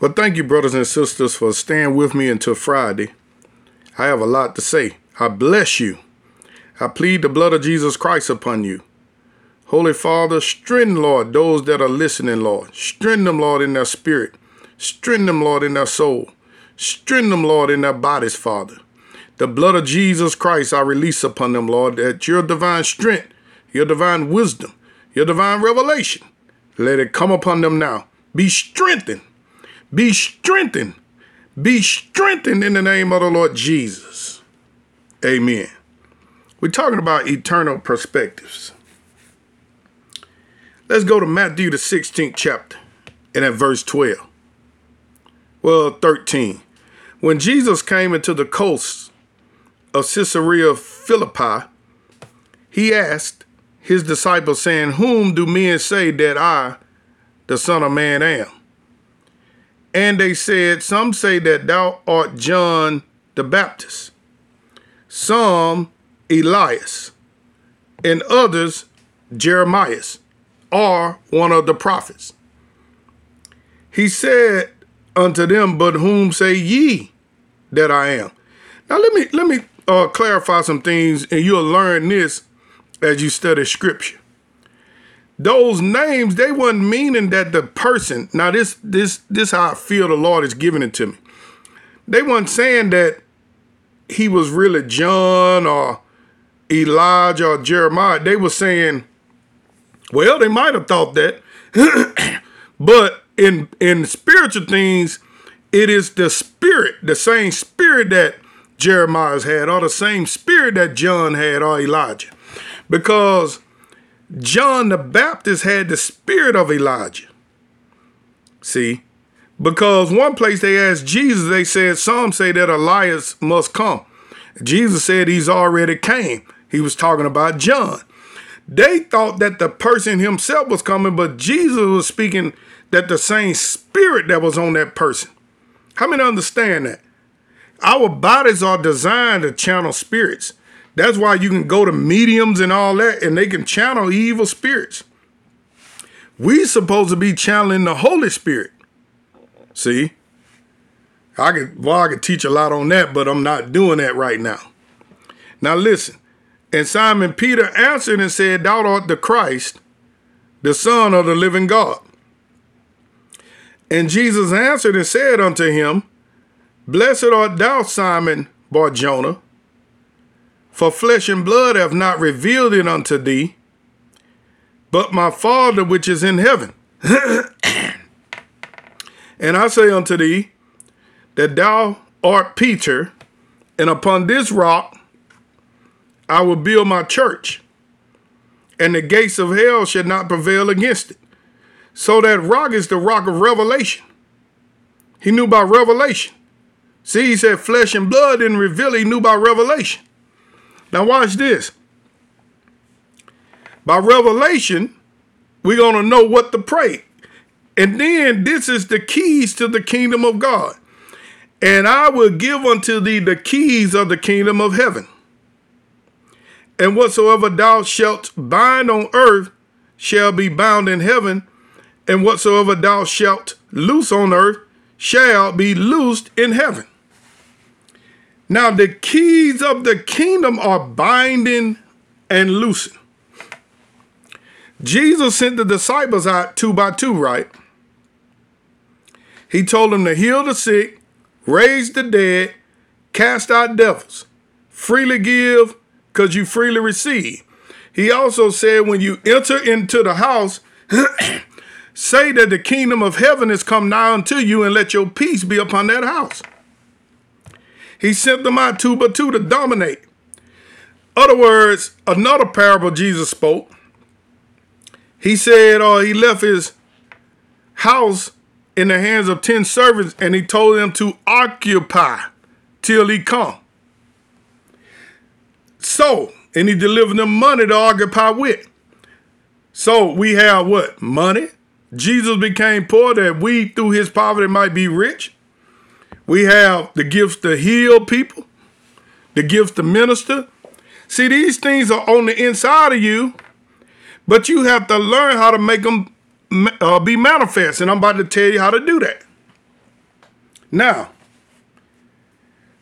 Well, thank you, brothers and sisters, for staying with me until Friday. I have a lot to say. I bless you. I plead the blood of Jesus Christ upon you. Holy Father, strengthen, Lord, those that are listening, Lord. Strengthen them, Lord, in their spirit. Strengthen them, Lord, in their soul. Strengthen them, Lord, in their bodies, Father. The blood of Jesus Christ I release upon them, Lord, that your divine strength, your divine wisdom, your divine revelation, let it come upon them now. Be strengthened be strengthened. Be strengthened in the name of the Lord Jesus. Amen. We're talking about eternal perspectives. Let's go to Matthew, the 16th chapter, and at verse 12. Well, 13. When Jesus came into the coast of Caesarea Philippi, he asked his disciples, saying, Whom do men say that I, the Son of Man, am? And they said, Some say that thou art John the Baptist, some Elias, and others Jeremiah, or one of the prophets. He said unto them, But whom say ye that I am? Now let me let me uh, clarify some things, and you'll learn this as you study scripture those names they wasn't meaning that the person now this this this how i feel the lord is giving it to me. They wasn't saying that he was really john or elijah or jeremiah. They were saying well they might have thought that. But in in spiritual things it is the spirit the same spirit that jeremiah's had or the same spirit that john had or elijah. Because John the Baptist had the spirit of Elijah. See? Because one place they asked Jesus, they said, some say that Elias must come. Jesus said he's already came. He was talking about John. They thought that the person himself was coming, but Jesus was speaking that the same spirit that was on that person. How many understand that? Our bodies are designed to channel spirits. That's why you can go to mediums and all that, and they can channel evil spirits. We supposed to be channeling the Holy Spirit. See? I could well, I could teach a lot on that, but I'm not doing that right now. Now listen. And Simon Peter answered and said, Thou art the Christ, the Son of the living God. And Jesus answered and said unto him, Blessed art thou, Simon Barjona, for flesh and blood have not revealed it unto thee, but my Father which is in heaven. and I say unto thee, that thou art Peter, and upon this rock I will build my church, and the gates of hell shall not prevail against it. So that rock is the rock of revelation. He knew by revelation. See, he said flesh and blood didn't reveal he knew by revelation. Now, watch this. By revelation, we're going to know what to pray. And then this is the keys to the kingdom of God. And I will give unto thee the keys of the kingdom of heaven. And whatsoever thou shalt bind on earth shall be bound in heaven, and whatsoever thou shalt loose on earth shall be loosed in heaven. Now, the keys of the kingdom are binding and loosing. Jesus sent the disciples out two by two, right? He told them to heal the sick, raise the dead, cast out devils, freely give because you freely receive. He also said, when you enter into the house, say that the kingdom of heaven has come nigh unto you and let your peace be upon that house. He sent them out two by two to dominate. Other words, another parable Jesus spoke. He said, uh, he left his house in the hands of 10 servants and he told them to occupy till he come. So, and he delivered them money to occupy with. So we have what? Money. Jesus became poor that we through his poverty might be rich. We have the gifts to heal people, the gifts to minister. See, these things are on the inside of you, but you have to learn how to make them uh, be manifest. And I'm about to tell you how to do that. Now,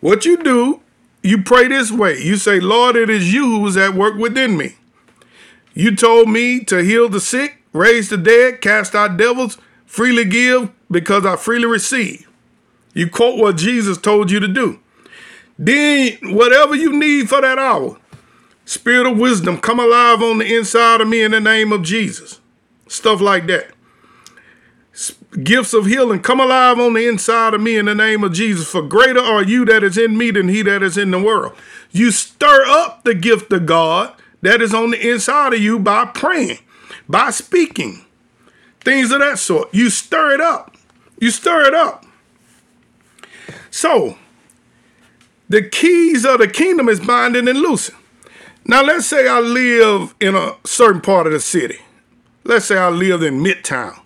what you do, you pray this way. You say, Lord, it is you who is at work within me. You told me to heal the sick, raise the dead, cast out devils, freely give because I freely receive. You quote what Jesus told you to do. Then, whatever you need for that hour, spirit of wisdom, come alive on the inside of me in the name of Jesus. Stuff like that. Gifts of healing, come alive on the inside of me in the name of Jesus. For greater are you that is in me than he that is in the world. You stir up the gift of God that is on the inside of you by praying, by speaking, things of that sort. You stir it up. You stir it up. So, the keys of the kingdom is binding and loosing. Now, let's say I live in a certain part of the city. Let's say I live in Midtown.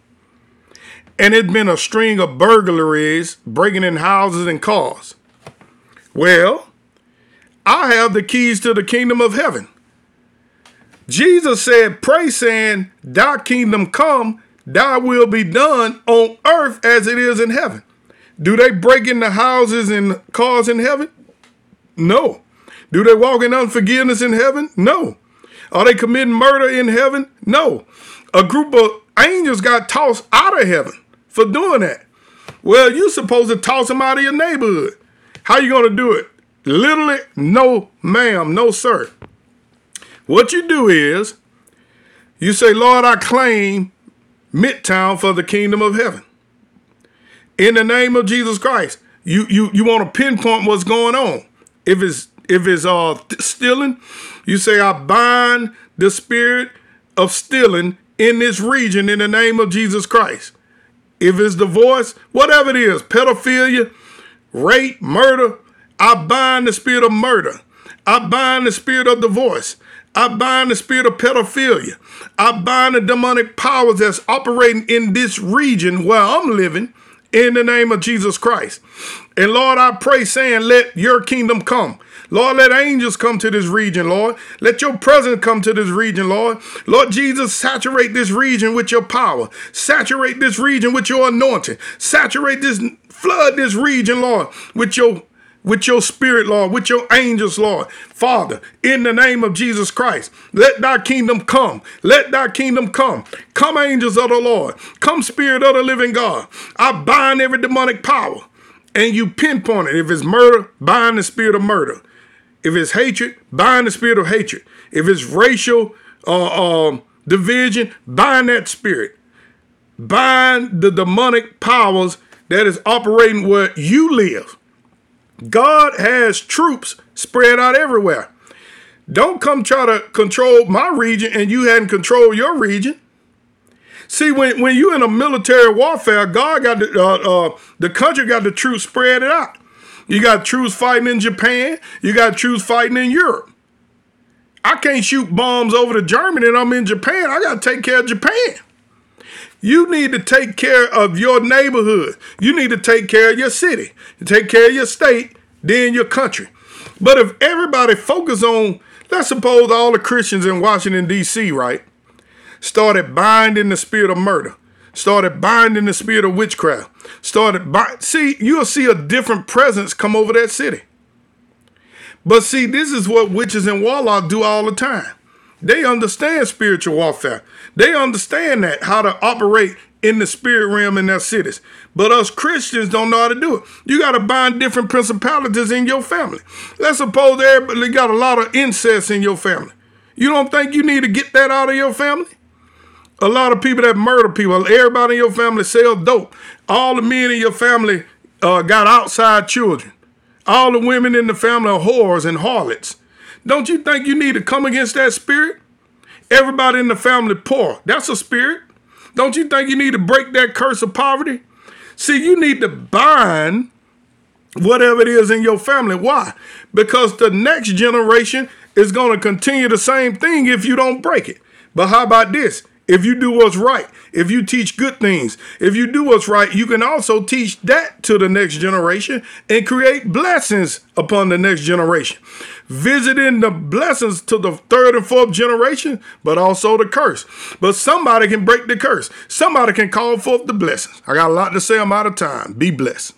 And it's been a string of burglaries, breaking in houses and cars. Well, I have the keys to the kingdom of heaven. Jesus said, Pray, saying, Thy kingdom come, thy will be done on earth as it is in heaven. Do they break into houses and cars in heaven? No. Do they walk in unforgiveness in heaven? No. Are they committing murder in heaven? No. A group of angels got tossed out of heaven for doing that. Well, you're supposed to toss them out of your neighborhood. How you to do it? Literally, no, ma'am, no, sir. What you do is you say, Lord, I claim Midtown for the kingdom of heaven. In the name of Jesus Christ. You you you want to pinpoint what's going on. If it's if it's uh stealing, you say I bind the spirit of stealing in this region in the name of Jesus Christ. If it's divorce, whatever it is, pedophilia, rape, murder, I bind the spirit of murder. I bind the spirit of divorce. I bind the spirit of pedophilia. I bind the demonic powers that's operating in this region where I'm living in the name of Jesus Christ. And Lord, I pray, saying, Let your kingdom come. Lord, let angels come to this region, Lord. Let your presence come to this region, Lord. Lord Jesus, saturate this region with your power. Saturate this region with your anointing. Saturate this, flood this region, Lord, with your with your spirit, Lord, with your angels, Lord. Father, in the name of Jesus Christ, let thy kingdom come. Let thy kingdom come. Come, angels of the Lord. Come, spirit of the living God. I bind every demonic power. And you pinpoint it. If it's murder, bind the spirit of murder. If it's hatred, bind the spirit of hatred. If it's racial uh, uh, division, bind that spirit. Bind the demonic powers that is operating where you live. God has troops spread out everywhere. Don't come try to control my region and you hadn't controlled your region. See, when, when you're in a military warfare, God got the, uh, uh, the country got the troops spread it out. You got troops fighting in Japan. You got troops fighting in Europe. I can't shoot bombs over to Germany and I'm in Japan. I got to take care of Japan. You need to take care of your neighborhood. You need to take care of your city. You take care of your state, then your country. But if everybody focus on, let's suppose all the Christians in Washington, D.C., right, started binding the spirit of murder, started binding the spirit of witchcraft, started bind, see, you'll see a different presence come over that city. But see, this is what witches and warlocks do all the time. They understand spiritual warfare. They understand that, how to operate in the spirit realm in their cities. But us Christians don't know how to do it. You got to bind different principalities in your family. Let's suppose everybody got a lot of incest in your family. You don't think you need to get that out of your family? A lot of people that murder people, everybody in your family sell dope. All the men in your family uh, got outside children. All the women in the family are whores and harlots. Don't you think you need to come against that spirit? Everybody in the family poor. That's a spirit. Don't you think you need to break that curse of poverty? See, you need to bind whatever it is in your family. Why? Because the next generation is going to continue the same thing if you don't break it. But how about this? If you do what's right, if you teach good things, if you do what's right, you can also teach that to the next generation and create blessings upon the next generation. Visiting the blessings to the third and fourth generation, but also the curse. But somebody can break the curse. Somebody can call forth the blessings. I got a lot to say. I'm out of time. Be blessed.